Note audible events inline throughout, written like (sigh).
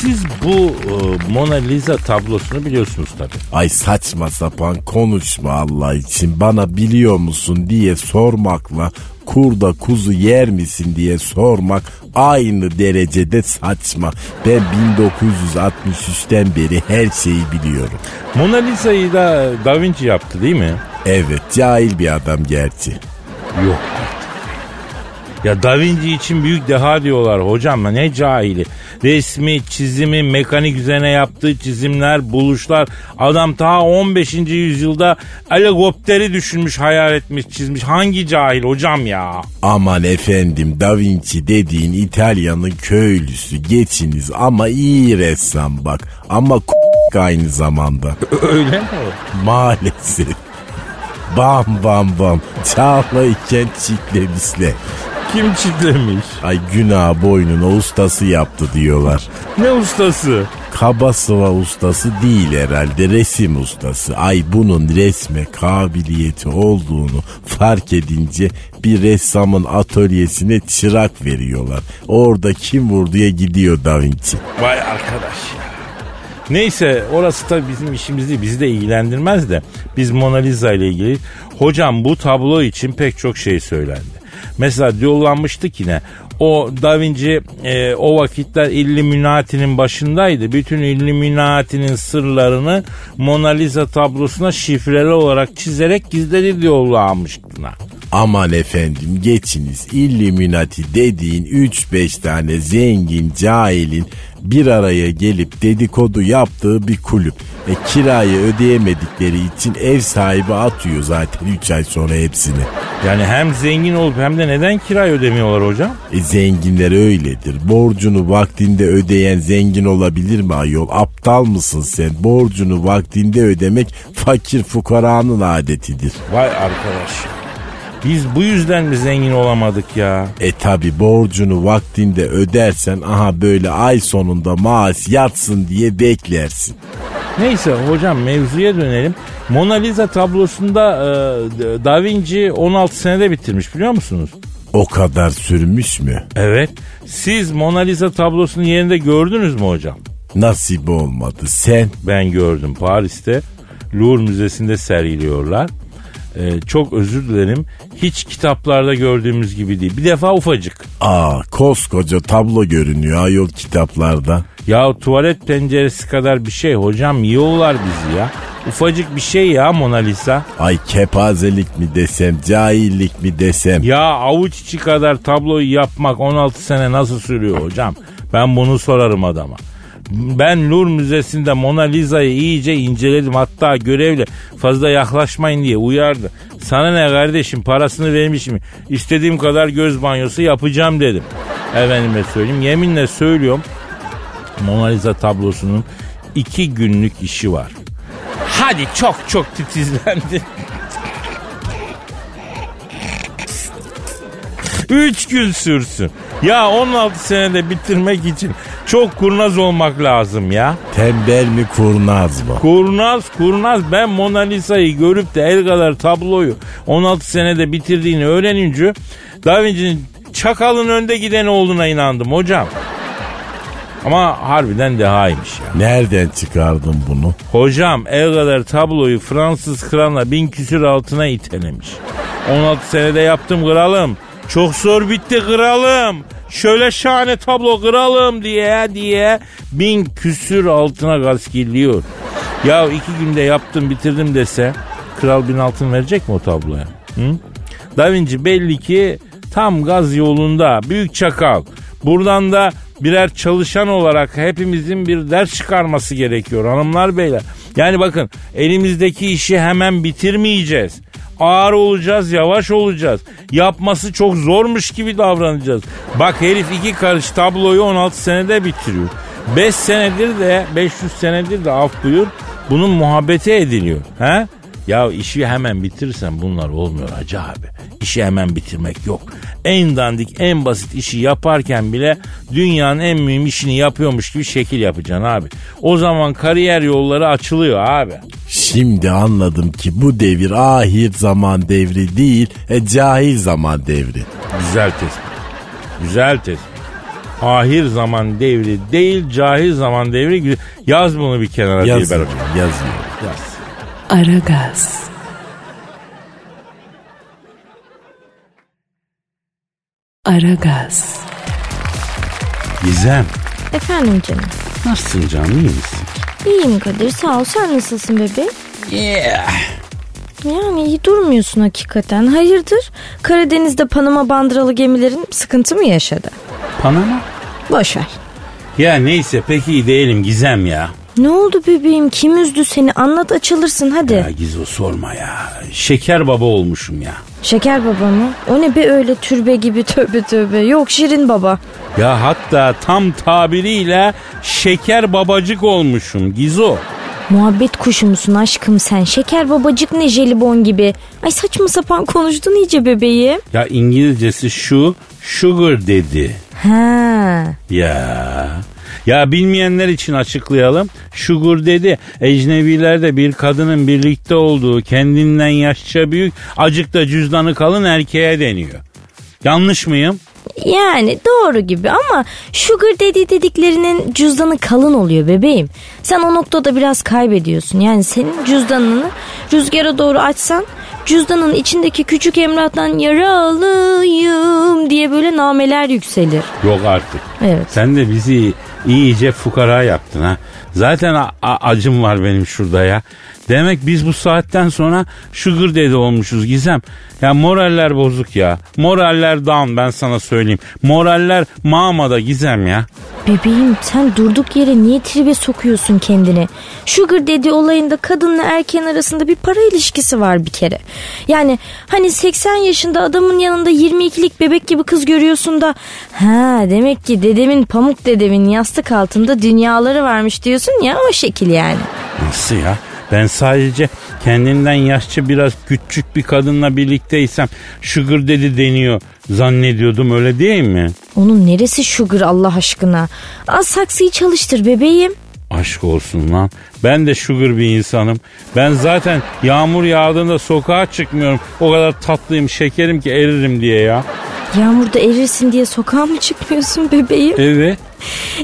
Siz bu e, Mona Lisa tablosunu biliyorsunuz tabii. Ay saçma sapan konuşma Allah için. Bana biliyor musun diye sormakla kurda kuzu yer misin diye sormak aynı derecede saçma. Ben 1963'ten beri her şeyi biliyorum. Mona Lisa'yı da Da Vinci yaptı değil mi? Evet cahil bir adam gerçi. Yok. Ya Da Vinci için büyük deha diyorlar hocam ne cahili. Resmi, çizimi, mekanik üzerine yaptığı çizimler, buluşlar. Adam ta 15. yüzyılda helikopteri düşünmüş, hayal etmiş, çizmiş. Hangi cahil hocam ya? Aman efendim Da Vinci dediğin İtalya'nın köylüsü geçiniz ama iyi ressam bak. Ama k- aynı zamanda. Öyle mi? Maalesef. Bam bam bam. Çağla iken çitlemişler. Kim çitlemiş? Ay günah boynuna ustası yaptı diyorlar. Ne ustası? Kaba sıva ustası değil herhalde resim ustası. Ay bunun resme kabiliyeti olduğunu fark edince bir ressamın atölyesine çırak veriyorlar. Orada kim vurduya gidiyor Da Vinci. Vay arkadaş ya. Neyse orası tabii bizim işimiz değil. Bizi de ilgilendirmez de. Biz Mona Lisa ile ilgili. Hocam bu tablo için pek çok şey söylendi. Mesela yollanmıştık yine. O Da Vinci e, o vakitler Illuminati'nin başındaydı. Bütün Illuminati'nin sırlarını Mona Lisa tablosuna şifreli olarak çizerek gizledi yollamıştı. Aman efendim geçiniz Illuminati dediğin 3-5 tane zengin cahilin bir araya gelip dedikodu yaptığı bir kulüp. E kirayı ödeyemedikleri için ev sahibi atıyor zaten 3 ay sonra hepsini. Yani hem zengin olup hem de neden kirayı ödemiyorlar hocam? E zenginler öyledir. Borcunu vaktinde ödeyen zengin olabilir mi ayol? Aptal mısın sen? Borcunu vaktinde ödemek fakir fukaranın adetidir. Vay arkadaş. Biz bu yüzden mi zengin olamadık ya? E tabi borcunu vaktinde ödersen aha böyle ay sonunda maaş yatsın diye beklersin. Neyse hocam mevzuya dönelim. Mona Lisa tablosunda e, Da Vinci 16 senede bitirmiş biliyor musunuz? O kadar sürmüş mü? Evet. Siz Mona Lisa tablosunun yerinde gördünüz mü hocam? Nasip olmadı. Sen Ben gördüm Paris'te. Louvre Müzesi'nde sergiliyorlar. E, çok özür dilerim. Hiç kitaplarda gördüğümüz gibi değil. Bir defa ufacık. aa koskoca tablo görünüyor ayol kitaplarda. Ya tuvalet penceresi kadar bir şey hocam yiyorlar bizi ya. Ufacık bir şey ya Mona Lisa. Ay kepazelik mi desem cahillik mi desem. Ya avuç içi kadar tabloyu yapmak 16 sene nasıl sürüyor hocam? Ben bunu sorarım adama. Ben Louvre Müzesi'nde Mona Lisa'yı iyice inceledim. Hatta görevle fazla yaklaşmayın diye uyardı. Sana ne kardeşim parasını vermişim. İstediğim kadar göz banyosu yapacağım dedim. Efendime söyleyeyim yeminle söylüyorum. Mona Lisa tablosunun iki günlük işi var. Hadi çok çok titizlendi. Üç gün sürsün. Ya 16 senede bitirmek için çok kurnaz olmak lazım ya. Tembel mi kurnaz mı? Kurnaz kurnaz ben Mona Lisa'yı görüp de el kadar tabloyu 16 senede bitirdiğini öğrenince Da Vinci'nin çakalın önde gideni olduğuna inandım hocam. Ama harbiden dehaymış ya. Nereden çıkardın bunu? Hocam el kadar tabloyu Fransız kralına bin küsür altına itelemiş. 16 senede yaptım kralım. Çok zor bitti kralım. Şöyle şahane tablo kıralım diye diye bin küsür altına gaz geliyor. Ya iki günde yaptım bitirdim dese kral bin altın verecek mi o tabloya? Hı? Da Vinci belli ki tam gaz yolunda büyük çakal. Buradan da birer çalışan olarak hepimizin bir ders çıkarması gerekiyor hanımlar beyler. Yani bakın elimizdeki işi hemen bitirmeyeceğiz. Ağır olacağız, yavaş olacağız. Yapması çok zormuş gibi davranacağız. Bak herif iki karış tabloyu 16 senede bitiriyor. 5 senedir de 500 senedir de af buyur bunun muhabbeti ediliyor. He? Ya işi hemen bitirirsen bunlar olmuyor hacı abi. İşi hemen bitirmek yok. En dandik en basit işi yaparken bile dünyanın en mühim işini yapıyormuş gibi şekil yapacaksın abi. O zaman kariyer yolları açılıyor abi. Şimdi anladım ki bu devir ahir zaman devri değil, e, cahil zaman devri. Güzel tespit. Güzel tespit. Ahir zaman devri değil cahil zaman devri. Yaz bunu bir kenara Dilber hocam. yazıyorum. Yaz. Aragaz. Aragaz. Gizem. Efendim canım. Nasılsın canım iyi misin? İyiyim Kadir sağ ol. Sen nasılsın bebeğim? Yani iyi durmuyorsun hakikaten. Hayırdır? Karadeniz'de Panama bandıralı gemilerin sıkıntı mı yaşadı? Panama? Boş ver. Ya neyse pek iyi değilim Gizem ya. Ne oldu bebeğim? Kim üzdü seni? Anlat açılırsın hadi. Ya Gizo sorma ya. Şeker baba olmuşum ya. Şeker baba mı? O ne be öyle türbe gibi tövbe tövbe. Yok şirin baba. Ya hatta tam tabiriyle şeker babacık olmuşum Gizo. Muhabbet kuşu musun aşkım sen? Şeker babacık ne jelibon gibi. Ay saçma sapan konuştun iyice bebeğim. Ya İngilizcesi şu sugar dedi. Ha. Ya. Ya bilmeyenler için açıklayalım. Sugar dedi. Ecnebilerde bir kadının birlikte olduğu kendinden yaşça büyük acık da cüzdanı kalın erkeğe deniyor. Yanlış mıyım? Yani doğru gibi ama sugar daddy dediklerinin cüzdanı kalın oluyor bebeğim. Sen o noktada biraz kaybediyorsun. Yani senin cüzdanını rüzgara doğru açsan cüzdanın içindeki küçük Emrah'tan yaralıyım diye böyle nameler yükselir. Yok artık. Evet. Sen de bizi iyice fukara yaptın ha. Zaten acım var benim şurada ya. Demek biz bu saatten sonra sugar dedi olmuşuz Gizem. Ya moraller bozuk ya. Moraller down ben sana söyleyeyim. Moraller mamada Gizem ya. Bebeğim sen durduk yere niye tribe sokuyorsun kendini? Sugar daddy olayında kadınla erkeğin arasında bir para ilişkisi var bir kere. Yani hani 80 yaşında adamın yanında 22'lik bebek gibi kız görüyorsun da ha demek ki dedemin pamuk dedemin yastık altında dünyaları varmış diyorsun ya o şekil yani. Nasıl ya? Ben sadece kendinden yaşça biraz küçük bir kadınla birlikteysem sugar dedi deniyor zannediyordum öyle değil mi? Onun neresi sugar Allah aşkına? Az saksıyı çalıştır bebeğim. Aşk olsun lan. Ben de sugar bir insanım. Ben zaten yağmur yağdığında sokağa çıkmıyorum. O kadar tatlıyım, şekerim ki eririm diye ya. Yağmurda erirsin diye sokağa mı çıkmıyorsun bebeğim? Evet.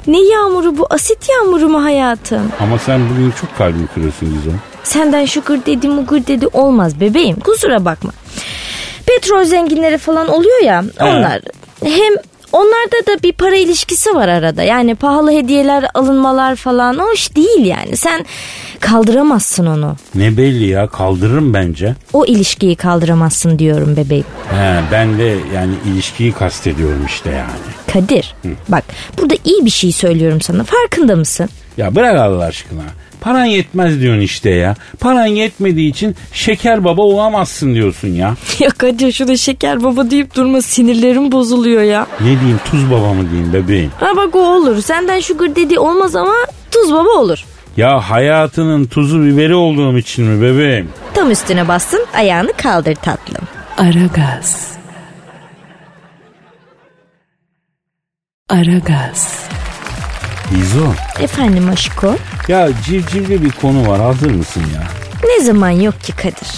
Ne yağmuru bu asit yağmuru mu hayatım? Ama sen bugün çok kalbimi kırıyorsun Gizem. Senden şukur dedi mugur dedi olmaz bebeğim kusura bakma. Petrol zenginleri falan oluyor ya onlar hem onlarda da bir para ilişkisi var arada. Yani pahalı hediyeler alınmalar falan hoş değil yani. Sen kaldıramazsın onu. Ne belli ya kaldırırım bence. O ilişkiyi kaldıramazsın diyorum bebeğim. He, ben de yani ilişkiyi kastediyorum işte yani. Kadir bak burada iyi bir şey söylüyorum sana farkında mısın? Ya bırak Allah aşkına. Paran yetmez diyorsun işte ya. Paran yetmediği için şeker baba olamazsın diyorsun ya. (laughs) Ya Kadir şurada şeker baba deyip durma sinirlerim bozuluyor ya. Ne diyeyim tuz baba mı diyeyim bebeğim? Ha bak o olur senden sugar dedi olmaz ama tuz baba olur. Ya hayatının tuzu biberi olduğum için mi bebeğim? Tam üstüne bastın ayağını kaldır tatlım. Aragaz. Aragaz. Bizo. Efendim aşko Ya civcivli bir konu var hazır mısın ya? ne zaman yok ki Kadir?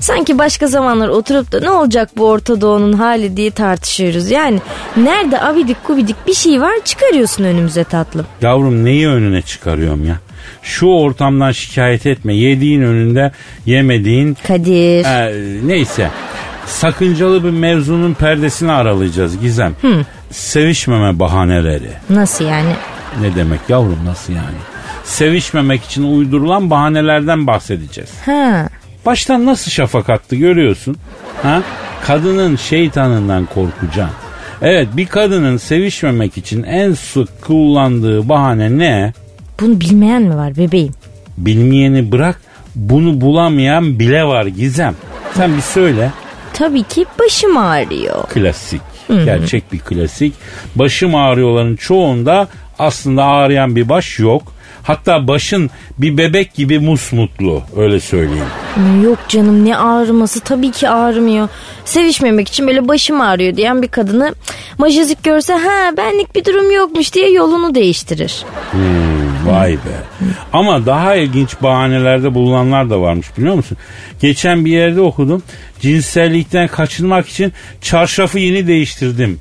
Sanki başka zamanlar oturup da ne olacak bu Orta Doğu'nun hali diye tartışıyoruz. Yani nerede abidik gubidik bir şey var çıkarıyorsun önümüze tatlım. Yavrum neyi önüne çıkarıyorum ya? Şu ortamdan şikayet etme. Yediğin önünde yemediğin Kadir. Ee, neyse. Sakıncalı bir mevzunun perdesini aralayacağız Gizem. sevişmeme bahaneleri. Nasıl yani? Ne demek yavrum nasıl yani? Sevişmemek için uydurulan bahanelerden bahsedeceğiz. Ha. Baştan nasıl şafak attı görüyorsun? Ha? Kadının şeytanından korkacaksın. Evet bir kadının sevişmemek için en sık kullandığı bahane ne? Bunu bilmeyen mi var bebeğim? Bilmeyeni bırak bunu bulamayan bile var Gizem. Sen bir söyle. Tabii ki başım ağrıyor. Klasik. Gerçek bir klasik. Başım ağrıyorların çoğunda aslında ağrıyan bir baş yok. Hatta başın bir bebek gibi musmutlu öyle söyleyeyim. Yok canım ne ağrıması tabii ki ağrımıyor. Sevişmemek için böyle başım ağrıyor diyen bir kadını majezik görse ha benlik bir durum yokmuş diye yolunu değiştirir. Hmm, vay be. Ama daha ilginç bahanelerde bulunanlar da varmış biliyor musun? Geçen bir yerde okudum. Cinsellikten kaçınmak için çarşafı yeni değiştirdim.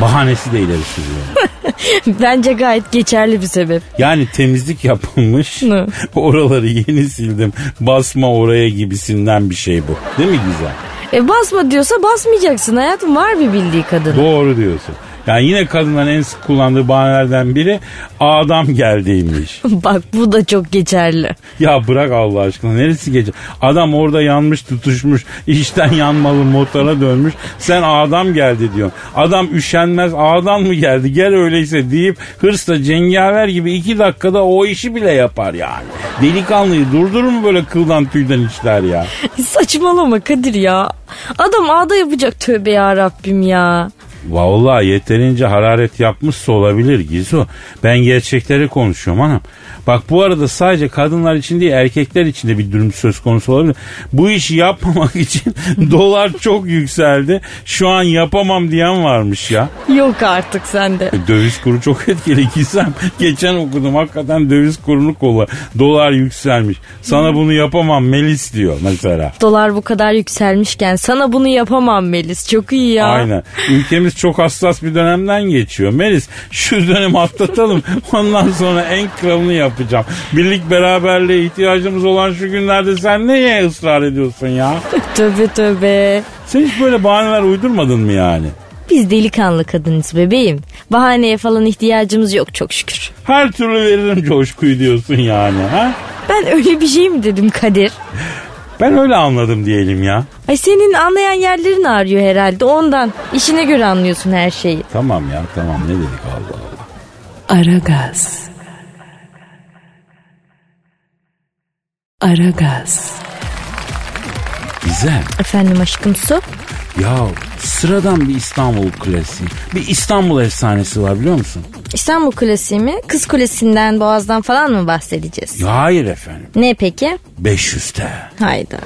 Bahanesi de ileri sürüyor. (laughs) (laughs) Bence gayet geçerli bir sebep. Yani temizlik yapılmış. (laughs) Oraları yeni sildim. Basma oraya gibisinden bir şey bu. Değil mi güzel? E basma diyorsa basmayacaksın hayatım var bir bildiği kadın. Doğru diyorsun. Yani yine kadınların en sık kullandığı bahanelerden biri adam geldiymiş. (laughs) Bak bu da çok geçerli. Ya bırak Allah aşkına neresi gece? Adam orada yanmış tutuşmuş işten yanmalı motora dönmüş. Sen adam geldi diyorsun. Adam üşenmez adam mı geldi gel öyleyse deyip hırsla cengaver gibi iki dakikada o işi bile yapar yani. Delikanlıyı durdurur mu böyle kıldan tüyden işler ya? (laughs) Saçmalama Kadir ya. Adam ağda yapacak tövbe ya Rabbim ya. Vallahi yeterince hararet yapmışsa olabilir Gizu. Ben gerçekleri konuşuyorum hanım. Bak bu arada sadece kadınlar için değil erkekler için de bir durum söz konusu olabilir. Bu işi yapmamak (laughs) için dolar çok yükseldi. Şu an yapamam diyen varmış ya. Yok artık sende. E, Döviz kuru çok etkili Gizem. Geçen okudum hakikaten döviz kurunu kola. Dolar yükselmiş. Sana bunu yapamam Melis diyor mesela. Dolar bu kadar yükselmişken sana bunu yapamam Melis. Çok iyi ya. Aynen. Ülkemiz çok hassas bir dönemden geçiyor. Melis şu dönemi atlatalım. Ondan sonra en kralını yapacağım. Birlik beraberliğe ihtiyacımız olan şu günlerde sen neye ısrar ediyorsun ya? Tövbe tövbe. Sen hiç böyle bahaneler uydurmadın mı yani? Biz delikanlı kadınız bebeğim. Bahaneye falan ihtiyacımız yok çok şükür. Her türlü veririm coşkuyu diyorsun yani ha? Ben öyle bir şey mi dedim Kadir? Ben öyle anladım diyelim ya. Ay senin anlayan yerlerin ağrıyor herhalde ondan. İşine göre anlıyorsun her şeyi. Tamam ya tamam ne dedik Allah Allah. Aragaz. Aragaz. Güzel. Efendim aşkım su? Ya sıradan bir İstanbul klasiği. Bir İstanbul efsanesi var biliyor musun? İstanbul Kulesi mi? Kız Kulesi'nden Boğaz'dan falan mı bahsedeceğiz? Ya hayır efendim. Ne peki? 500'te. Hayda.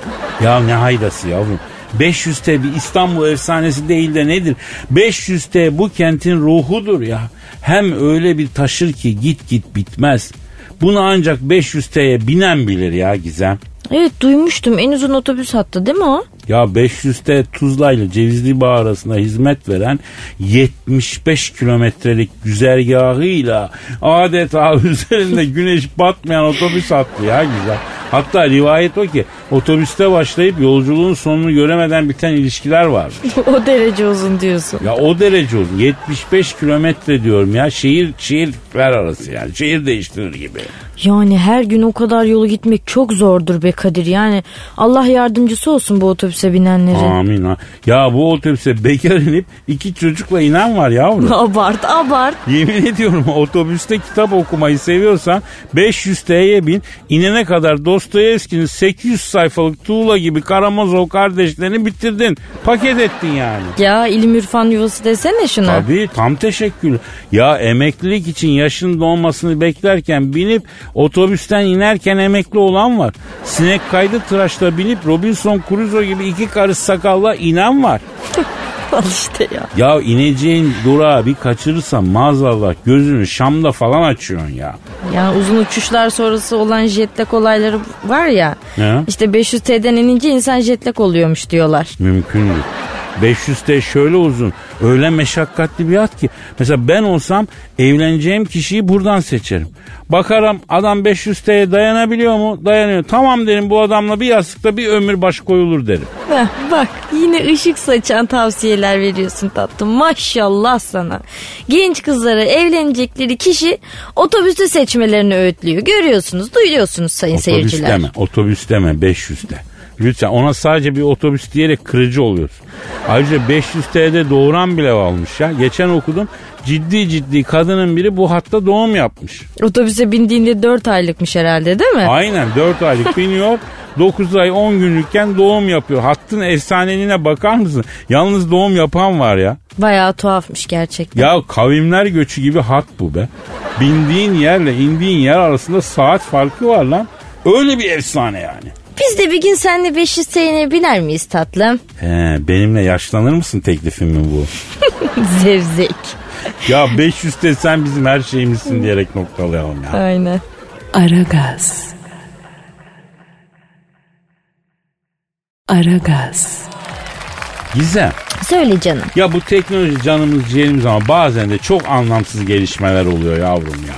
Ya ne haydası yavrum. 500T bir İstanbul efsanesi değil de nedir? 500T bu kentin ruhudur ya. Hem öyle bir taşır ki git git bitmez. Bunu ancak 500T'ye binen bilir ya Gizem. Evet duymuştum en uzun otobüs hattı değil mi o? Ya 500'te Tuzla ile Cevizli Bağ arasında hizmet veren 75 kilometrelik güzergahıyla adeta (laughs) üzerinde güneş batmayan otobüs hattı ya güzel. Hatta rivayet o ki otobüste başlayıp yolculuğun sonunu göremeden biten ilişkiler var. (laughs) o derece uzun diyorsun. Ya o derece uzun. 75 kilometre diyorum ya. Şehir şehirler arası yani. Şehir değiştirir gibi. Yani her gün o kadar yolu gitmek çok zordur be Kadir. Yani Allah yardımcısı olsun bu otobüse binenlerin. Amin. ha. Ya bu otobüse bekar inip iki çocukla inen var yavrum. (laughs) abart abart. Yemin ediyorum otobüste kitap okumayı seviyorsan 500 TL'ye bin. inene kadar Dostoyevski'nin 800 sayfalık tuğla gibi Karamazov kardeşlerini bitirdin. Paket ettin yani. Ya ilim ürfan yuvası desene şuna. Tabii tam teşekkür. Ya emeklilik için yaşın dolmasını beklerken binip otobüsten inerken emekli olan var. Sinek kaydı tıraşla binip Robinson Crusoe gibi iki karış sakalla inen var. (laughs) Al işte ya. Ya ineceğin durağı bir kaçırırsan maazallah gözünü Şam'da falan açıyorsun ya. Ya uzun uçuşlar sonrası olan jetlag olayları var ya. Ne? İşte 500 T'den inince insan jetlag oluyormuş diyorlar. Mümkündür. 500T şöyle uzun. Öyle meşakkatli bir at ki. Mesela ben olsam evleneceğim kişiyi buradan seçerim. Bakarım adam 500T'ye dayanabiliyor mu? Dayanıyor. Tamam derim bu adamla bir yastıkta bir ömür baş koyulur derim. Heh, bak yine ışık saçan tavsiyeler veriyorsun tatlım. Maşallah sana. Genç kızlara evlenecekleri kişi otobüste seçmelerini öğütlüyor. Görüyorsunuz, duyuyorsunuz sayın Otobüs seyirciler. deme, otobüs deme 500'te. Lütfen ona sadece bir otobüs diyerek kırıcı oluyorsun. Ayrıca 500T'de doğuran bile almış ya. Geçen okudum ciddi ciddi kadının biri bu hatta doğum yapmış. Otobüse bindiğinde 4 aylıkmış herhalde değil mi? Aynen 4 aylık (laughs) biniyor. 9 ay 10 günlükken doğum yapıyor. Hattın efsaneliğine bakar mısın? Yalnız doğum yapan var ya. Bayağı tuhafmış gerçekten. Ya kavimler göçü gibi hat bu be. Bindiğin yerle indiğin yer arasında saat farkı var lan. Öyle bir efsane yani. Biz de bir gün seninle 500 TL'ye biner miyiz tatlım? He, benimle yaşlanır mısın teklifim mi bu? (laughs) Zevzek. Ya 500 de sen bizim her şeyimizsin diyerek noktalayalım ya. Aynen. Aragaz. Aragaz. Gizem. Söyle canım. Ya bu teknoloji canımız ciğerimiz ama bazen de çok anlamsız gelişmeler oluyor yavrum ya.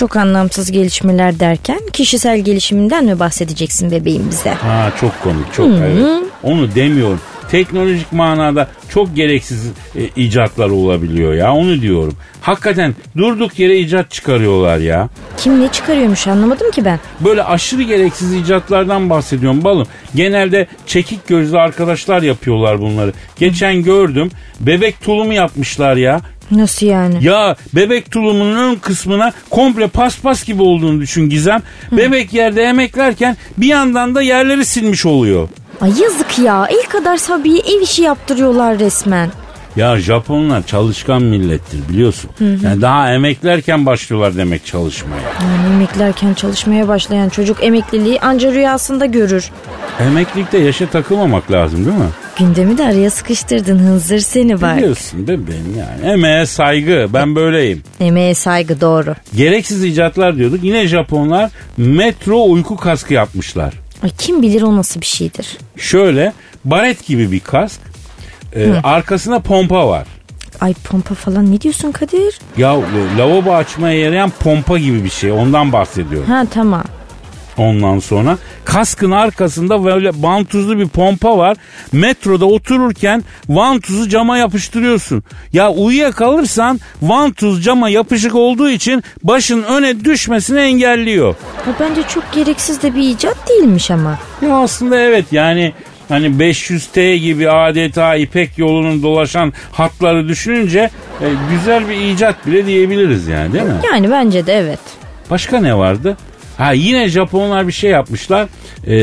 Çok anlamsız gelişmeler derken kişisel gelişiminden mi bahsedeceksin bebeğim bize? Ha çok komik çok evet. Onu demiyorum. Teknolojik manada çok gereksiz e, icatlar olabiliyor ya onu diyorum. Hakikaten durduk yere icat çıkarıyorlar ya. Kim ne çıkarıyormuş anlamadım ki ben. Böyle aşırı gereksiz icatlardan bahsediyorum balım. Genelde çekik gözlü arkadaşlar yapıyorlar bunları. Geçen gördüm bebek tulumu yapmışlar ya. Nasıl yani? Ya bebek tulumunun ön kısmına komple paspas gibi olduğunu düşün Gizem. Bebek yerde emeklerken bir yandan da yerleri silmiş oluyor. Ay yazık ya. El kadar Sabi'ye ev işi yaptırıyorlar resmen. Ya Japonlar çalışkan millettir biliyorsun. Yani daha emeklerken başlıyorlar demek çalışmaya. Yani emeklerken çalışmaya başlayan çocuk emekliliği anca rüyasında görür. Emeklilikte yaşa takılmamak lazım değil mi? Gündemi de araya sıkıştırdın hınzır seni bak. Biliyorsun bebeğim yani. Emeğe saygı ben böyleyim. Emeğe saygı doğru. Gereksiz icatlar diyorduk. Yine Japonlar metro uyku kaskı yapmışlar. Ay kim bilir o nasıl bir şeydir. Şöyle baret gibi bir kask. Ee, arkasına pompa var. Ay pompa falan ne diyorsun Kadir? Ya e, lavabo açmaya yarayan pompa gibi bir şey. Ondan bahsediyorum. Ha tamam. Ondan sonra kaskın arkasında böyle vantuzlu bir pompa var. Metroda otururken vantuzu cama yapıştırıyorsun. Ya uyuyakalırsan vantuz cama yapışık olduğu için başın öne düşmesini engelliyor. O bence çok gereksiz de bir icat değilmiş ama. Ya aslında evet yani hani 500T gibi adeta İpek yolunun dolaşan hatları düşününce e, güzel bir icat bile diyebiliriz yani değil mi? Yani bence de evet. Başka ne vardı? Ha yine Japonlar bir şey yapmışlar. E,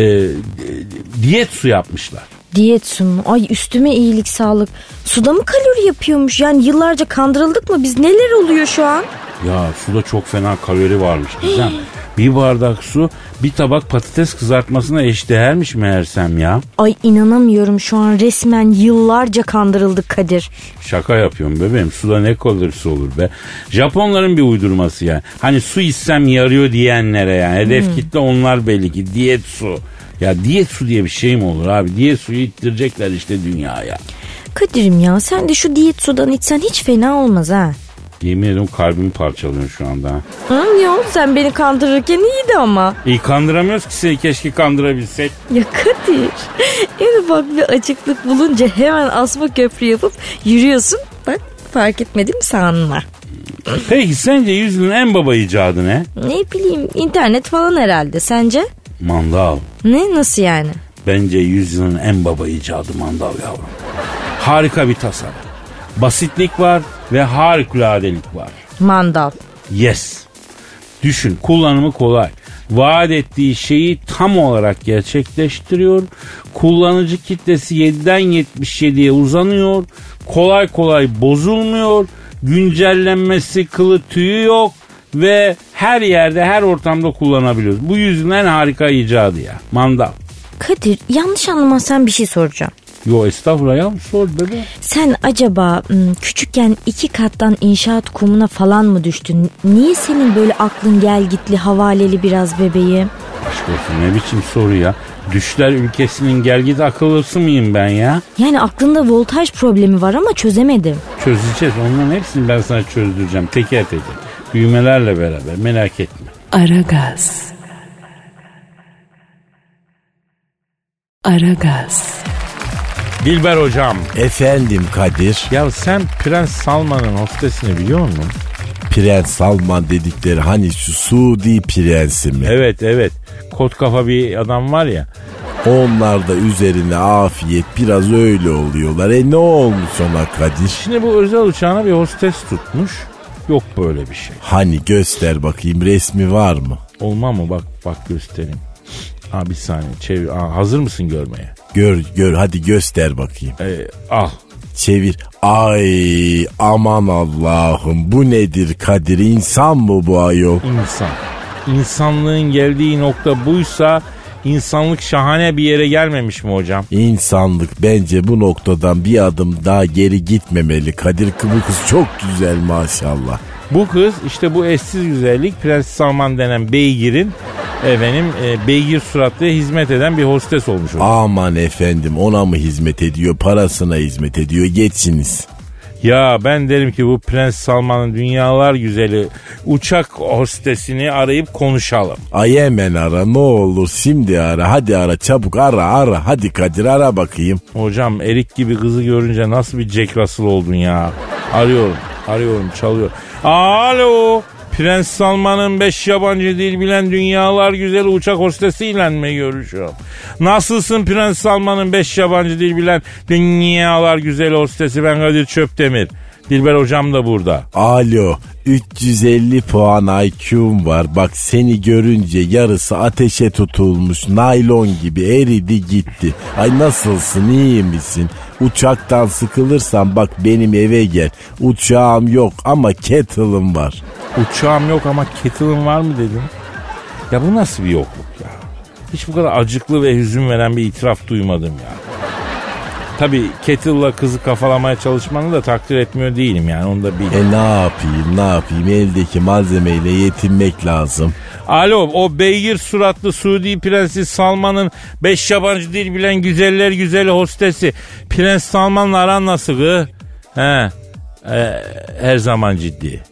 diyet su yapmışlar. Diyet su mu? Ay üstüme iyilik sağlık. Suda mı kalori yapıyormuş? Yani yıllarca kandırıldık mı biz? Neler oluyor şu an? Ya suda çok fena kalori varmış Gizem. Bir bardak su bir tabak patates kızartmasına eşdeğermiş meğersem ya. Ay inanamıyorum şu an resmen yıllarca kandırıldık Kadir. Şaka yapıyorum bebeğim. Suda ne kalorisi olur be. Japonların bir uydurması ya. Hani su içsem yarıyor diyenlere yani. Hedef kitle onlar belli ki. Diyet su. Ya diyet su diye bir şey mi olur abi? Diyet suyu ittirecekler işte dünyaya. Kadir'im ya sen de şu diyet sudan içsen hiç fena olmaz ha. Yemin ediyorum kalbimi parçalıyorsun şu anda. Hı, yok sen beni kandırırken iyiydi ama. İyi kandıramıyoruz ki seni keşke kandırabilsek. Ya Kadir en ufak bir açıklık bulunca hemen asma köprü yapıp yürüyorsun. Bak fark etmedim sanma. Peki sence yüzyılın en baba icadı ne? Ne bileyim internet falan herhalde sence? Mandal. Ne nasıl yani? Bence yüzyılın en baba icadı mandal yavrum. Harika bir tasarım. Basitlik var ve harikuladelik var. Mandal. Yes. Düşün kullanımı kolay. Vaat ettiği şeyi tam olarak gerçekleştiriyor. Kullanıcı kitlesi 7'den 77'ye uzanıyor. Kolay kolay bozulmuyor. Güncellenmesi kılı tüyü yok. Ve her yerde her ortamda kullanabiliyoruz. Bu yüzden en harika icadı ya. Mandal. Kadir yanlış anlamazsan bir şey soracağım. Yo estağfurullah ya sor bebe. Sen acaba küçükken iki kattan inşaat kumuna falan mı düştün? Niye senin böyle aklın gel gitli havaleli biraz bebeğim? Aşk olsun ne biçim soru ya. Düşler ülkesinin gelgit akıllısı mıyım ben ya? Yani aklında voltaj problemi var ama çözemedim. Çözeceğiz. Onların hepsini ben sana çözdüreceğim. Teker teker. Büyümelerle beraber. Merak etme. Aragaz. Aragaz. Dilber hocam. Efendim Kadir. Ya sen Prens Salman'ın hostesini biliyor musun? Prens Salman dedikleri hani şu Suudi prensi mi? Evet evet. Kot kafa bir adam var ya. Onlar da üzerine afiyet biraz öyle oluyorlar. E ne olmuş ona Kadir? Şimdi bu özel uçağına bir hostes tutmuş. Yok böyle bir şey. Hani göster bakayım resmi var mı? Olma mı? Bak bak göstereyim. Aa, bir saniye çevir. Aa, hazır mısın görmeye? Gör gör hadi göster bakayım. Ee, al. Çevir. Ay aman Allah'ım bu nedir Kadir insan mı bu ayol? İnsan. İnsanlığın geldiği nokta buysa insanlık şahane bir yere gelmemiş mi hocam? İnsanlık bence bu noktadan bir adım daha geri gitmemeli. Kadir bu kız çok güzel maşallah. Bu kız işte bu eşsiz güzellik Prens Salman denen beygirin efendim e, beygir suratlıya hizmet eden bir hostes olmuş. hocam. Aman efendim ona mı hizmet ediyor parasına hizmet ediyor geçsiniz. Ya ben derim ki bu Prens Salman'ın dünyalar güzeli uçak hostesini arayıp konuşalım. Ay hemen ara ne olur şimdi ara hadi ara çabuk ara ara hadi Kadir ara bakayım. Hocam erik gibi kızı görünce nasıl bir Jack Russell oldun ya. Arıyorum, arıyorum, çalıyor. Alo, Prens Salman'ın beş yabancı dil bilen dünyalar güzeli uçak hostesiyle mi görüşüyorum? Nasılsın Prens Salman'ın beş yabancı dil bilen dünyalar güzeli hostesi ben Kadir Çöptemir. Dilber hocam da burada. Alo 350 puan IQ'm var bak seni görünce yarısı ateşe tutulmuş naylon gibi eridi gitti. Ay nasılsın iyi misin? Uçaktan sıkılırsan bak benim eve gel. Uçağım yok ama kettle'ım var. Uçağım yok ama kettle'ım var mı dedim. Ya bu nasıl bir yokluk ya? Hiç bu kadar acıklı ve hüzün veren bir itiraf duymadım ya. Tabii kettle'la kızı kafalamaya çalışmanı da takdir etmiyor değilim yani onu da bil. E ne yapayım ne yapayım eldeki malzemeyle yetinmek lazım. Alo o beygir suratlı Suudi Prensi Salman'ın beş yabancı dil bilen güzeller güzeli hostesi. Prens Salman'la aran nasıl? He. E, her zaman ciddi.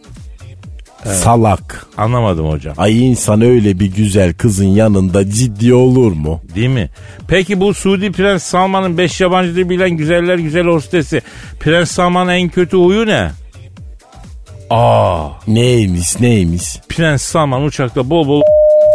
Salak. Anlamadım hocam. Ay insan öyle bir güzel kızın yanında ciddi olur mu? Değil mi? Peki bu Suudi Prens Salman'ın beş yabancı dil bilen güzeller güzel hostesi. Prens Salman'ın en kötü huyu ne? Aa, Neymiş neymiş? Prens Salman uçakta bol bol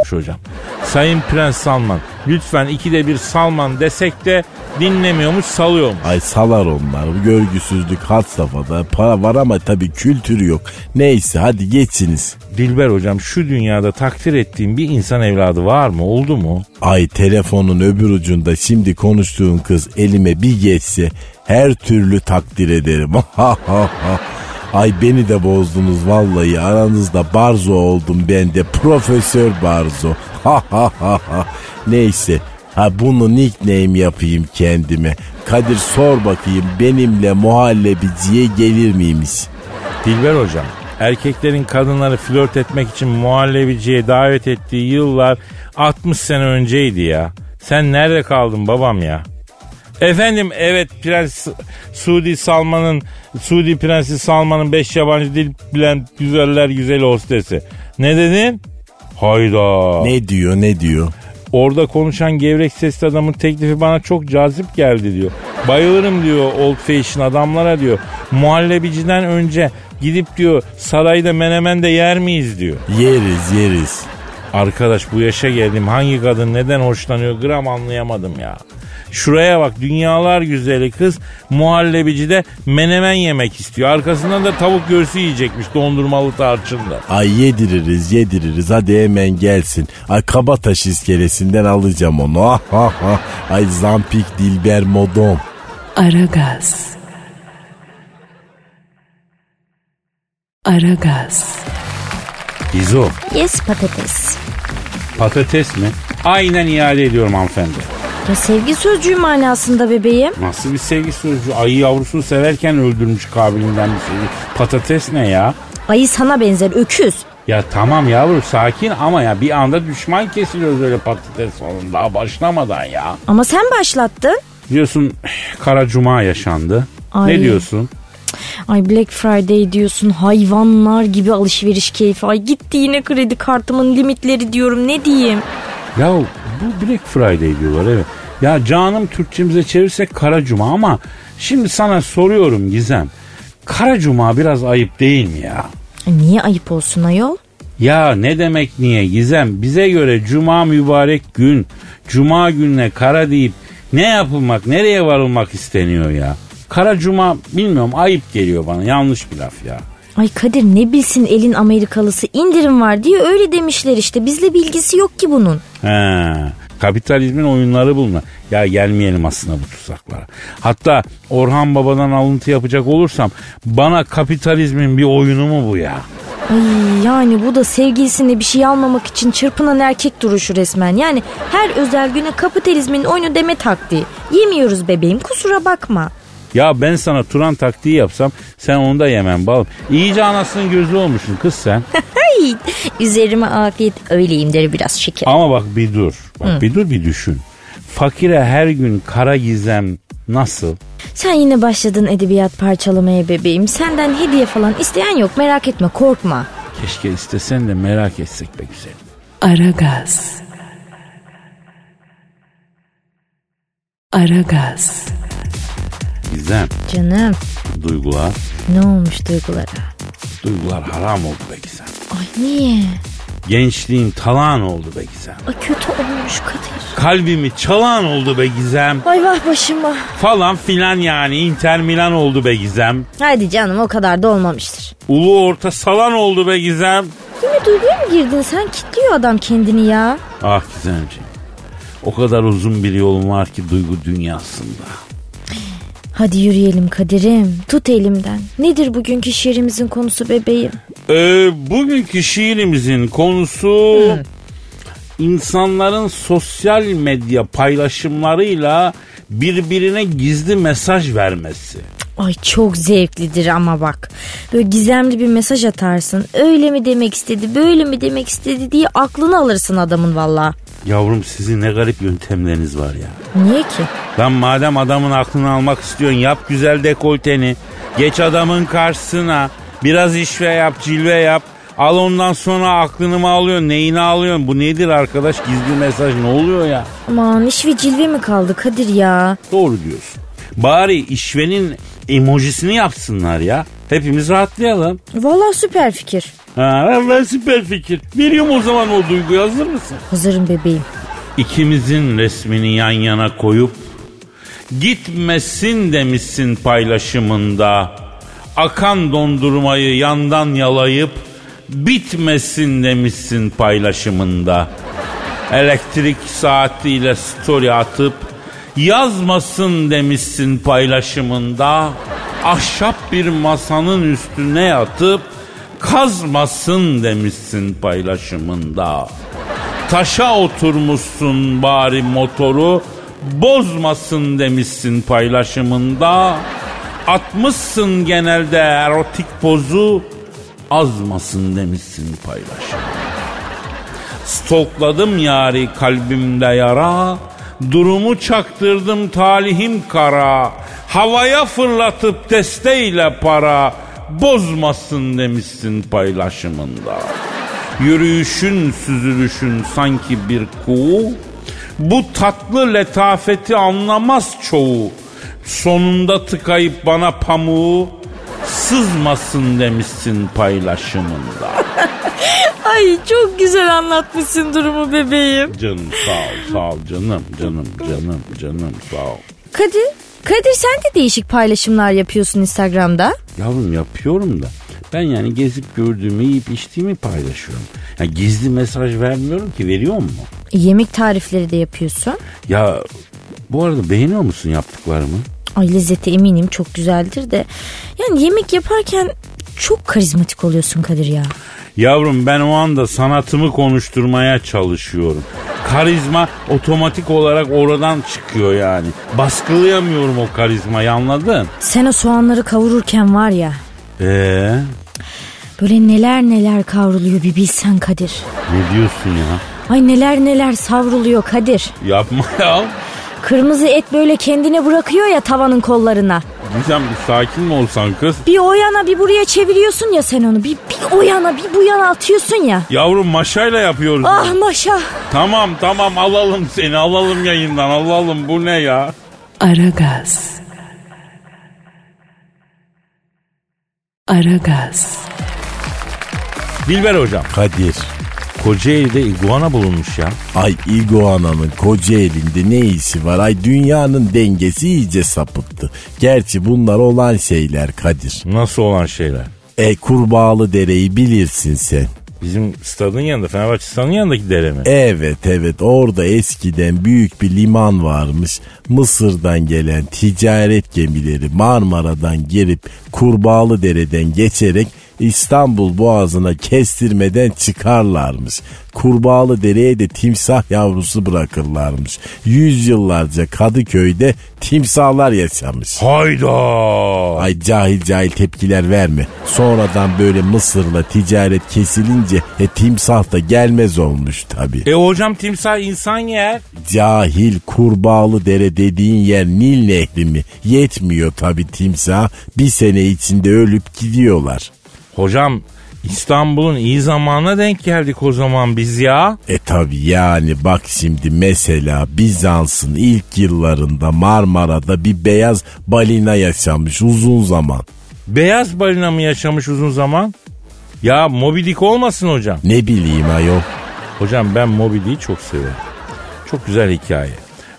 hocam. Sayın Prens Salman lütfen ikide bir Salman desek de dinlemiyormuş salıyormuş. Ay salar onlar. Bu görgüsüzlük had safhada. Para var ama tabii kültürü yok. Neyse hadi geçiniz. Dilber hocam şu dünyada takdir ettiğim bir insan evladı var mı oldu mu? Ay telefonun öbür ucunda şimdi konuştuğun kız elime bir geçse her türlü takdir ederim. (laughs) Ay beni de bozdunuz vallahi aranızda Barzo oldum ben de Profesör Barzo. Neyse ha bunu nickname yapayım kendime. Kadir sor bakayım benimle muhallebiciye gelir miymiş? Dilber hocam erkeklerin kadınları flört etmek için muhallebiciye davet ettiği yıllar 60 sene önceydi ya. Sen nerede kaldın babam ya? Efendim evet Prens Suudi Salman'ın Suudi Prensi Salman'ın 5 yabancı dil bilen güzeller güzeli hostesi. Ne dedin? Hayda. Ne diyor ne diyor? Orada konuşan gevrek sesli adamın teklifi bana çok cazip geldi diyor. Bayılırım diyor old fashion adamlara diyor. Muhallebiciden önce gidip diyor sarayda menemen de yer miyiz diyor. Yeriz yeriz. Arkadaş bu yaşa geldim hangi kadın neden hoşlanıyor gram anlayamadım ya. Şuraya bak dünyalar güzeli kız muhallebicide menemen yemek istiyor. Arkasından da tavuk göğsü yiyecekmiş dondurmalı tarçınla. Ay yediririz yediririz hadi hemen gelsin. Ay kabataş iskelesinden alacağım onu. Ah, ah, ah. Ay zampik dilber modom. Aragaz. Aragaz. İzo Yes patates. patates mi? Aynen iade ediyorum hanımefendi. Ya sevgi sözcüğü manasında bebeğim. Nasıl bir sevgi sözcüğü? Ayı yavrusunu severken öldürmüş kabilinden bir sevgi. Patates ne ya? Ayı sana benzer öküz. Ya tamam yavrum sakin ama ya bir anda düşman kesiliyoruz öyle patates falan daha başlamadan ya. Ama sen başlattın. Diyorsun kara cuma yaşandı. Ay. Ne diyorsun? Ay Black Friday diyorsun hayvanlar gibi alışveriş keyfi. Ay gitti yine kredi kartımın limitleri diyorum ne diyeyim. Ya bu Black Friday diyorlar evet. Ya canım Türkçemize çevirsek kara cuma ama şimdi sana soruyorum Gizem. Kara cuma biraz ayıp değil mi ya? Ay, Niye ayıp olsun ayol? Ya ne demek niye Gizem? Bize göre cuma mübarek gün. Cuma gününe kara deyip ne yapılmak, nereye varılmak isteniyor ya? Kara cuma bilmiyorum ayıp geliyor bana. Yanlış bir laf ya. Ay Kadir ne bilsin elin Amerikalısı indirim var diye öyle demişler işte. Bizle bilgisi yok ki bunun. He. Kapitalizmin oyunları bunlar. Ya gelmeyelim aslında bu tuzaklara. Hatta Orhan Baba'dan alıntı yapacak olursam bana kapitalizmin bir oyunu mu bu ya? Ay yani bu da sevgilisine bir şey almamak için çırpınan erkek duruşu resmen. Yani her özel güne kapitalizmin oyunu deme taktiği. Yemiyoruz bebeğim kusura bakma. Ya ben sana Turan taktiği yapsam sen onu da yemem balım. İyice anasının gözü olmuşsun kız sen. (laughs) Ay üzerime afiyet öyleyimdir biraz şeker. Ama bak bir dur. Bak bir dur bir düşün. Fakire her gün kara gizem nasıl? Sen yine başladın edebiyat parçalamaya bebeğim. Senden hediye falan isteyen yok merak etme korkma. Keşke istesen de merak etsek be güzelim. Aragaz. Aragaz. Gizem, Canım duygular, ne olmuş duygulara? duygular haram oldu be Gizem. Ay niye? Gençliğin talan oldu be Gizem. Ay kötü olmuş Kadir. Kalbimi çalan oldu be Gizem. Ay vah başıma. Falan filan yani Inter Milan oldu be Gizem. Hadi canım o kadar da olmamıştır. Ulu orta salan oldu be Gizem. Yine duyguya mı girdin sen? Kitliyor adam kendini ya. Ah Gizemciğim. O kadar uzun bir yolum var ki duygu dünyasında. Hadi yürüyelim Kadir'im. Tut elimden. Nedir bugünkü şiirimizin konusu bebeğim? Ee, bugünkü şiirimizin konusu insanların sosyal medya paylaşımlarıyla birbirine gizli mesaj vermesi. Ay çok zevklidir ama bak. Böyle gizemli bir mesaj atarsın. Öyle mi demek istedi, böyle mi demek istedi diye aklını alırsın adamın valla. Yavrum sizin ne garip yöntemleriniz var ya. Niye ki? Lan madem adamın aklını almak istiyorsun yap güzel dekolteni. Geç adamın karşısına. Biraz işve yap cilve yap. Al ondan sonra aklını mı alıyorsun neyini alıyorsun? Bu nedir arkadaş gizli mesaj ne oluyor ya? Aman iş ve cilve mi kaldı Kadir ya? Doğru diyorsun. Bari işvenin emojisini yapsınlar ya. Hepimiz rahatlayalım. Valla süper fikir. Ha, ben süper fikir. Veriyorum o zaman o duyguyu hazır mısın? Hazırım bebeğim. İkimizin resmini yan yana koyup gitmesin demişsin paylaşımında. Akan dondurmayı yandan yalayıp bitmesin demişsin paylaşımında. Elektrik saatiyle story atıp yazmasın demişsin paylaşımında. Ahşap bir masanın üstüne yatıp kazmasın demişsin paylaşımında. Taşa oturmuşsun bari motoru bozmasın demişsin paylaşımında. Atmışsın genelde erotik pozu azmasın demişsin paylaşımında. Stokladım yari kalbimde yara. Durumu çaktırdım talihim kara. Havaya fırlatıp desteyle para. Bozmasın demişsin paylaşımında. Yürüyüşün süzülüşün sanki bir kuğu. Bu tatlı letafeti anlamaz çoğu. Sonunda tıkayıp bana pamuğu sızmasın demişsin paylaşımında. (laughs) Ay çok güzel anlatmışsın durumu bebeğim. Canım sağ ol, sağ ol canım, canım, canım, canım sağ ol. Kadir, Kadir sen de değişik paylaşımlar yapıyorsun Instagram'da. Yavrum yapıyorum da ben yani gezip gördüğümü yiyip içtiğimi paylaşıyorum. Ya gizli mesaj vermiyorum ki veriyor mu? E, yemek tarifleri de yapıyorsun. Ya bu arada beğeniyor musun yaptıklarımı? Ay lezzeti eminim çok güzeldir de. Yani yemek yaparken çok karizmatik oluyorsun Kadir ya. Yavrum ben o anda sanatımı konuşturmaya çalışıyorum. Karizma otomatik olarak oradan çıkıyor yani. Baskılayamıyorum o karizmayı anladın? Sen o soğanları kavururken var ya. Eee? Böyle neler neler kavruluyor bir bilsen Kadir. Ne diyorsun ya? Ay neler neler savruluyor Kadir. Yapma ya. Kırmızı et böyle kendine bırakıyor ya tavanın kollarına. Gizem bir sakin mi olsan kız? Bir o yana bir buraya çeviriyorsun ya sen onu. Bir, bir o yana bir bu yana atıyorsun ya. Yavrum maşayla yapıyoruz. Ah maşa. Tamam tamam alalım seni alalım yayından alalım bu ne ya? Aragaz. Aragaz. Dilber hocam Kadir. Kocaeli'de iguana bulunmuş ya. Ay iguananın koca elinde ne işi var? Ay dünyanın dengesi iyice sapıttı. Gerçi bunlar olan şeyler Kadir. Nasıl olan şeyler? E kurbağalı dereyi bilirsin sen. Bizim stadın yanında Fenerbahçe stadının yanındaki dere mi? Evet evet orada eskiden büyük bir liman varmış. Mısır'dan gelen ticaret gemileri Marmara'dan girip Kurbağalı Dere'den geçerek İstanbul Boğazı'na kestirmeden çıkarlarmış. Kurbağalı Dere'ye de timsah yavrusu bırakırlarmış. Yüzyıllarca Kadıköy'de timsahlar yaşamış. Hayda. Ay cahil cahil tepkiler verme. Sonradan böyle Mısır'la ticaret kesilince e, timsah da gelmez olmuş tabii. E hocam timsah insan yer. Cahil kurbağalı dere dediğin yer Nil Nehri mi? Yetmiyor tabi timsah. Bir sene içinde ölüp gidiyorlar. Hocam İstanbul'un iyi zamanına denk geldik o zaman biz ya. E tabi yani bak şimdi mesela Bizans'ın ilk yıllarında Marmara'da bir beyaz balina yaşamış uzun zaman. Beyaz balina mı yaşamış uzun zaman? Ya Moby Dick olmasın hocam. Ne bileyim ayol. Hocam ben Moby Dick'i çok severim. Çok güzel hikaye.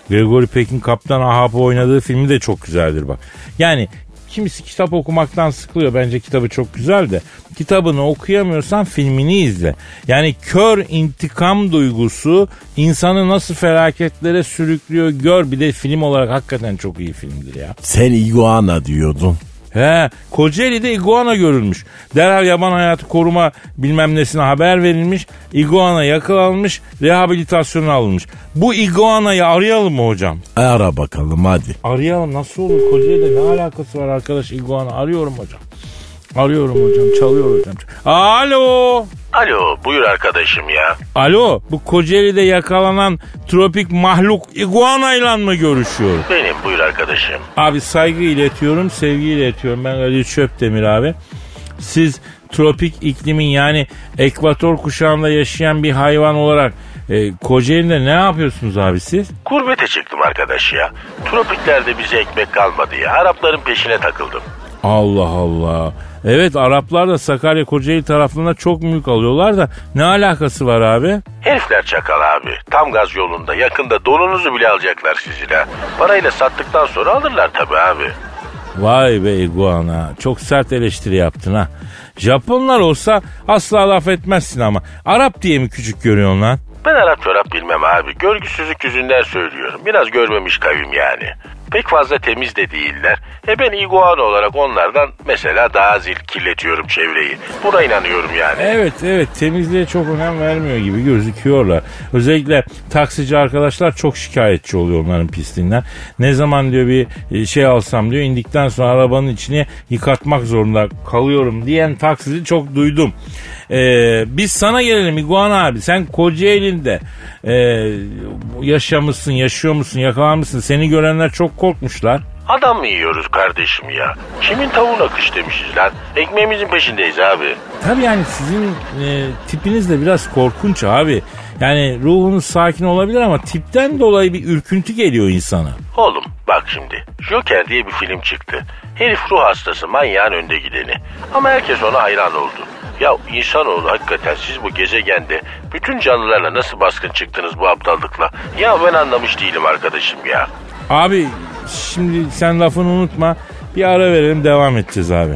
Gregory Peck'in Kaptan Ahab'ı oynadığı filmi de çok güzeldir bak. Yani kimisi kitap okumaktan sıkılıyor. Bence kitabı çok güzel de. Kitabını okuyamıyorsan filmini izle. Yani kör intikam duygusu insanı nasıl felaketlere sürüklüyor gör. Bir de film olarak hakikaten çok iyi filmdir ya. Sen iguana diyordun. He, Kocaeli'de iguana görülmüş. Derhal yaban hayatı koruma bilmem nesine haber verilmiş. Iguana yakalanmış, rehabilitasyona alınmış. Bu iguanayı arayalım mı hocam? Ara bakalım hadi. Arayalım nasıl olur Kocaeli'de ne alakası var arkadaş iguana? Arıyorum hocam. Arıyorum hocam, çalıyor hocam. Alo. Alo buyur arkadaşım ya. Alo, bu Kocaeli'de yakalanan tropik mahluk iguana ile mı görüşüyorum? Benim buyur arkadaşım. Abi saygı iletiyorum, sevgi iletiyorum. Ben Ali Çöptemir abi. Siz tropik iklimin yani ekvator kuşağında yaşayan bir hayvan olarak e, Kocaeli'de ne yapıyorsunuz abi siz? Gurbete çıktım arkadaş ya. Tropiklerde bize ekmek kalmadı ya. Arapların peşine takıldım. Allah Allah. Evet Araplar da Sakarya Kocaeli taraflarında çok mülk alıyorlar da ne alakası var abi? Herifler çakal abi. Tam gaz yolunda yakında donunuzu bile alacaklar sizinle. Parayla sattıktan sonra alırlar tabii abi. Vay be iguana çok sert eleştiri yaptın ha. Japonlar olsa asla laf etmezsin ama Arap diye mi küçük görüyorsun lan? Ben Arap çorap bilmem abi. Görgüsüzlük yüzünden söylüyorum. Biraz görmemiş kavim yani. Pek fazla temiz de değiller. E ben iguana olarak onlardan mesela daha zil kirletiyorum çevreyi. Buna inanıyorum yani. Evet evet temizliğe çok önem vermiyor gibi gözüküyorlar. Özellikle taksici arkadaşlar çok şikayetçi oluyor onların pisliğinden. Ne zaman diyor bir e, şey alsam diyor indikten sonra arabanın içini yıkatmak zorunda kalıyorum diyen taksici çok duydum. Ee, biz sana gelelim İguana abi. Sen Kocaeli'nde e, yaşamışsın, yaşıyor musun, yakalanmışsın. Seni görenler çok korkmuşlar. Adam mı yiyoruz kardeşim ya? Kimin tavuğuna kış demişiz lan? Ekmeğimizin peşindeyiz abi. Tabii yani sizin e, tipiniz de biraz korkunç abi. Yani ruhunuz sakin olabilir ama tipten dolayı bir ürküntü geliyor insana. Oğlum bak şimdi Joker diye bir film çıktı. Herif ruh hastası manyağın önde gideni. Ama herkes ona hayran oldu. Ya insanoğlu hakikaten siz bu gezegende bütün canlılarla nasıl baskın çıktınız bu aptallıkla? Ya ben anlamış değilim arkadaşım ya. Abi şimdi sen lafını unutma. Bir ara verelim devam edeceğiz abi.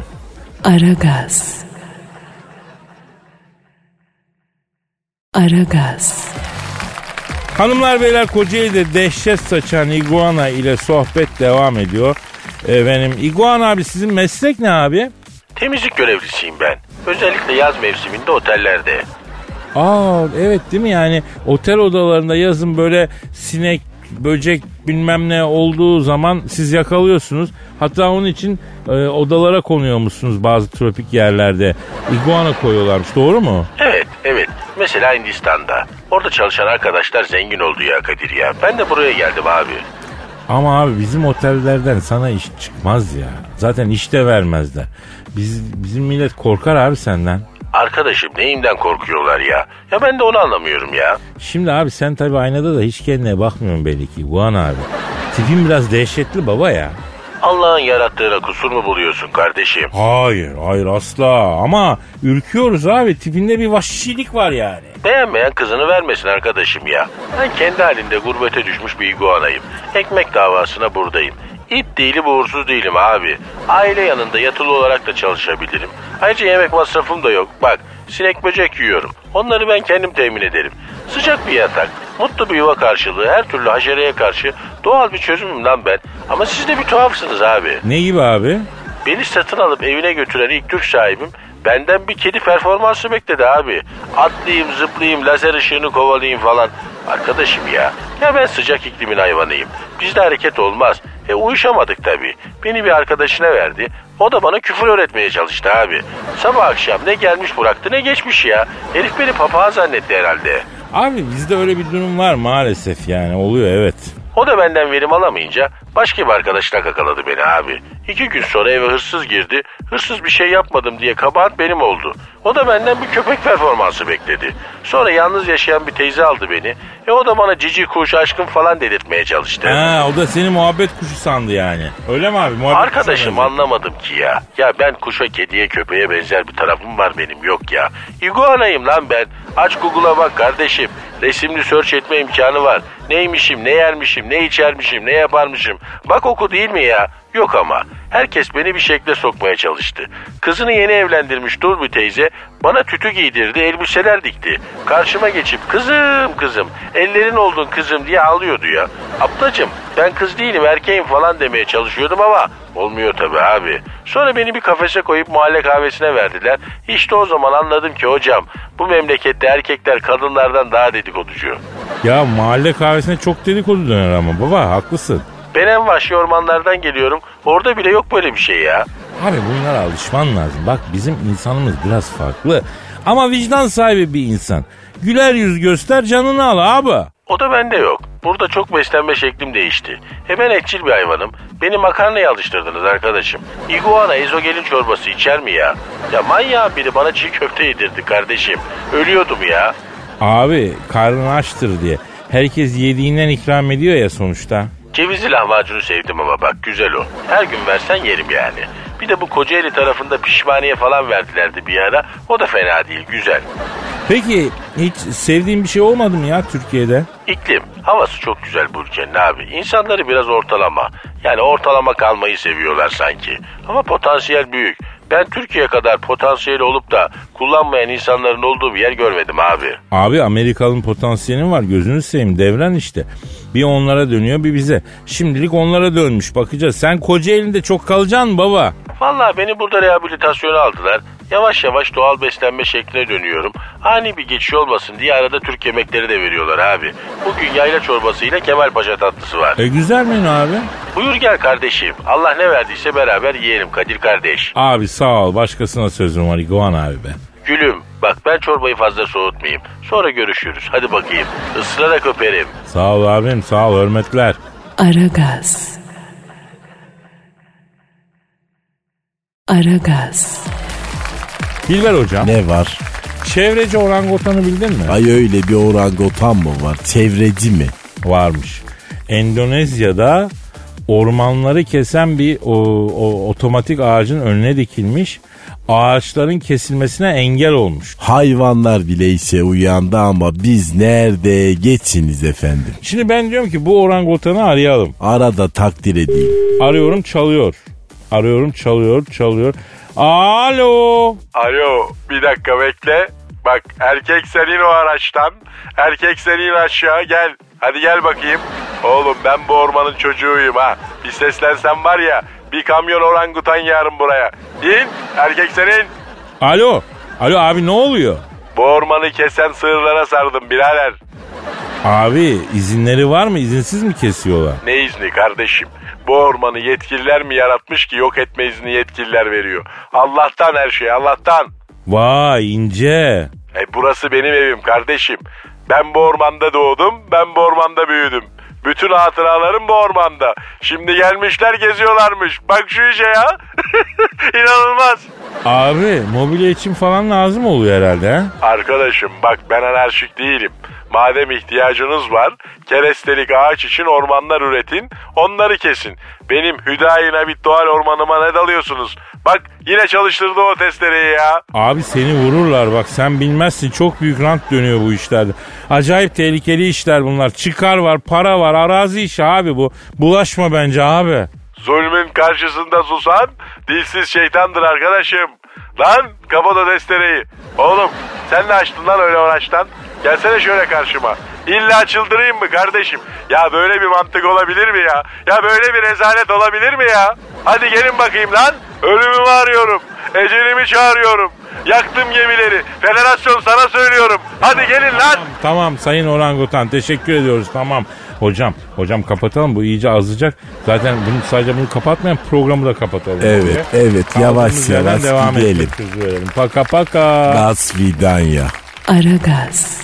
Aragaz. Aragaz. Hanımlar beyler Kocaeli'de dehşet saçan iguana ile sohbet devam ediyor. Efendim iguana abi sizin meslek ne abi? Temizlik görevlisiyim ben. Özellikle yaz mevsiminde otellerde. Aa evet değil mi yani otel odalarında yazın böyle sinek böcek bilmem ne olduğu zaman siz yakalıyorsunuz. Hatta onun için e, odalara konuyormuşsunuz bazı tropik yerlerde. İguana koyuyorlarmış doğru mu? Evet, evet. Mesela Hindistan'da. Orada çalışan arkadaşlar zengin oldu ya Kadir ya. Ben de buraya geldim abi. Ama abi bizim otellerden sana iş çıkmaz ya. Zaten iş de vermezler. Biz, bizim millet korkar abi senden. Arkadaşım neyimden korkuyorlar ya? Ya ben de onu anlamıyorum ya. Şimdi abi sen tabii aynada da hiç kendine bakmıyorsun belli ki. Guan abi. Tipin biraz dehşetli baba ya. Allah'ın yarattığına kusur mu buluyorsun kardeşim? Hayır hayır asla ama ürküyoruz abi tipinde bir vahşilik var yani. Beğenmeyen kızını vermesin arkadaşım ya. Ben kendi halinde gurbete düşmüş bir iguanayım. Ekmek davasına buradayım. İt değilim uğursuz değilim abi. Aile yanında yatılı olarak da çalışabilirim. Ayrıca yemek masrafım da yok. Bak sinek böcek yiyorum. Onları ben kendim temin ederim. Sıcak bir yatak, mutlu bir yuva karşılığı, her türlü haşereye karşı doğal bir çözümüm lan ben. Ama siz de bir tuhafsınız abi. Ne gibi abi? Beni satın alıp evine götüren ilk Türk sahibim benden bir kedi performansı bekledi abi. Atlayayım, zıplayayım, lazer ışığını kovalayayım falan. Arkadaşım ya, ya ben sıcak iklimin hayvanıyım. Bizde hareket olmaz. E uyuşamadık tabii. Beni bir arkadaşına verdi. O da bana küfür öğretmeye çalıştı abi. Sabah akşam ne gelmiş bıraktı ne geçmiş ya. Herif beni papağan zannetti herhalde. Abi bizde öyle bir durum var maalesef yani oluyor evet. O da benden verim alamayınca başka bir arkadaşına kakaladı beni abi. İki gün sonra eve hırsız girdi. Hırsız bir şey yapmadım diye kabahat benim oldu. O da benden bir köpek performansı bekledi. Sonra yalnız yaşayan bir teyze aldı beni. E o da bana cici kuş aşkım falan dedirtmeye çalıştı. Ha o da seni muhabbet kuşu sandı yani. Öyle mi abi? Muhabbet Arkadaşım anlamadım ki ya. Ya ben kuşa, kediye, köpeğe benzer bir tarafım var benim yok ya. İguanayım lan ben. Aç Google'a bak kardeşim. Resimli search etme imkanı var. Neymişim, ne yermişim, ne içermişim, ne yaparmışım. Bak oku değil mi ya? Yok ama. Herkes beni bir şekle sokmaya çalıştı. Kızını yeni evlendirmiş dur bir teyze bana tütü giydirdi, elbiseler dikti. Karşıma geçip kızım kızım, ellerin oldun kızım diye ağlıyordu ya. Ablacım ben kız değilim erkeğim falan demeye çalışıyordum ama olmuyor tabii abi. Sonra beni bir kafese koyup mahalle kahvesine verdiler. İşte o zaman anladım ki hocam bu memlekette erkekler kadınlardan daha dedikoducu. Ya mahalle kahvesine çok dedikodu döner ama baba haklısın. Ben en vahşi ormanlardan geliyorum. Orada bile yok böyle bir şey ya. Abi bunlara alışman lazım. Bak bizim insanımız biraz farklı. Ama vicdan sahibi bir insan. Güler yüz göster canını al abi. O da bende yok. Burada çok beslenme şeklim değişti. E ben etçil bir hayvanım. Beni makarnaya alıştırdınız arkadaşım. Iguana ezogelin çorbası içer mi ya? Ya manyağın biri bana çiğ köfte yedirdi kardeşim. Ölüyordum ya. Abi karnın açtır diye. Herkes yediğinden ikram ediyor ya sonuçta. Cevizli lahmacunu sevdim ama bak güzel o. Her gün versen yerim yani. Bir de bu Kocaeli tarafında pişmaniye falan verdilerdi bir ara. O da fena değil güzel. Peki hiç sevdiğin bir şey olmadı mı ya Türkiye'de? İklim, havası çok güzel Burçen'in abi. İnsanları biraz ortalama. Yani ortalama kalmayı seviyorlar sanki. Ama potansiyel büyük. Ben Türkiye kadar potansiyeli olup da kullanmayan insanların olduğu bir yer görmedim abi. Abi Amerikalı'nın potansiyeli var gözünü seveyim devren işte. Bir onlara dönüyor bir bize. Şimdilik onlara dönmüş bakacağız. Sen Kocaeli'nde çok kalacaksın baba. Vallahi beni burada rehabilitasyona aldılar. Yavaş yavaş doğal beslenme şekline dönüyorum. Ani bir geçiş olmasın diye arada Türk yemekleri de veriyorlar abi. Bugün yayla çorbası ile Kemal Paşa tatlısı var. E güzel menü abi. Buyur gel kardeşim. Allah ne verdiyse beraber yiyelim Kadir kardeş. Abi sağ ol başkasına sözüm var İguan abi be. Gülüm bak ben çorbayı fazla soğutmayayım. Sonra görüşürüz. Hadi bakayım. Isırarak öperim. Sağ ol abim sağ ol hürmetler. Aragaz. Aragaz. Dilber hocam. Ne var? Çevreci orangutanı bildin mi? Ay öyle bir orangutan mı var? Çevreci mi? Varmış. Endonezya'da ormanları kesen bir o, o, otomatik ağacın önüne dikilmiş. Ağaçların kesilmesine engel olmuş. Hayvanlar bile işe uyandı ama biz nerede geçiniz efendim? Şimdi ben diyorum ki bu orangutanı arayalım. Arada takdir edeyim. Arıyorum çalıyor. Arıyorum çalıyor çalıyor. Alo. Alo bir dakika bekle. Bak erkek senin o araçtan. Erkek senin aşağı gel. Hadi gel bakayım. Oğlum ben bu ormanın çocuğuyum ha. Bir seslensen var ya bir kamyon orangutan yarın buraya. İn erkek senin. Alo. Alo abi ne oluyor? Bu ormanı kesen sığırlara sardım birader. Abi izinleri var mı? İzinsiz mi kesiyorlar? Ne izni kardeşim? Bu ormanı yetkililer mi yaratmış ki yok etme izni yetkililer veriyor. Allah'tan her şey Allah'tan. Vay ince. E burası benim evim kardeşim. Ben bu ormanda doğdum, ben bu ormanda büyüdüm. Bütün hatıralarım bu ormanda. Şimdi gelmişler geziyorlarmış. Bak şu işe ya. (laughs) İnanılmaz. Abi mobilya için falan lazım oluyor herhalde ha? Arkadaşım bak ben anarşik değilim. Madem ihtiyacınız var, kerestelik ağaç için ormanlar üretin, onları kesin. Benim Hüdayi Nabit Doğal Ormanıma ne dalıyorsunuz? Bak yine çalıştırdı o testereyi ya. Abi seni vururlar bak sen bilmezsin çok büyük rant dönüyor bu işlerde. Acayip tehlikeli işler bunlar. Çıkar var, para var, arazi işi abi bu. Bulaşma bence abi. Zulmün karşısında susan dilsiz şeytandır arkadaşım. Lan kapat o testereyi. Oğlum sen ne açtın lan öyle uğraştan? Gelsene şöyle karşıma. İlla çıldırayım mı kardeşim? Ya böyle bir mantık olabilir mi ya? Ya böyle bir rezalet olabilir mi ya? Hadi gelin bakayım lan. Ölümümü arıyorum. Ecelimi çağırıyorum. Yaktım gemileri. Federasyon sana söylüyorum. Hadi gelin lan. Tamam sayın orangutan teşekkür ediyoruz tamam. Hocam, hocam kapatalım bu iyice azıcak. Zaten bunu sadece bunu kapatmayan programı da kapatalım. Evet, evet Kaldığımız yavaş yavaş devam gidelim. Paka paka. Das Vidanya. Aragaz.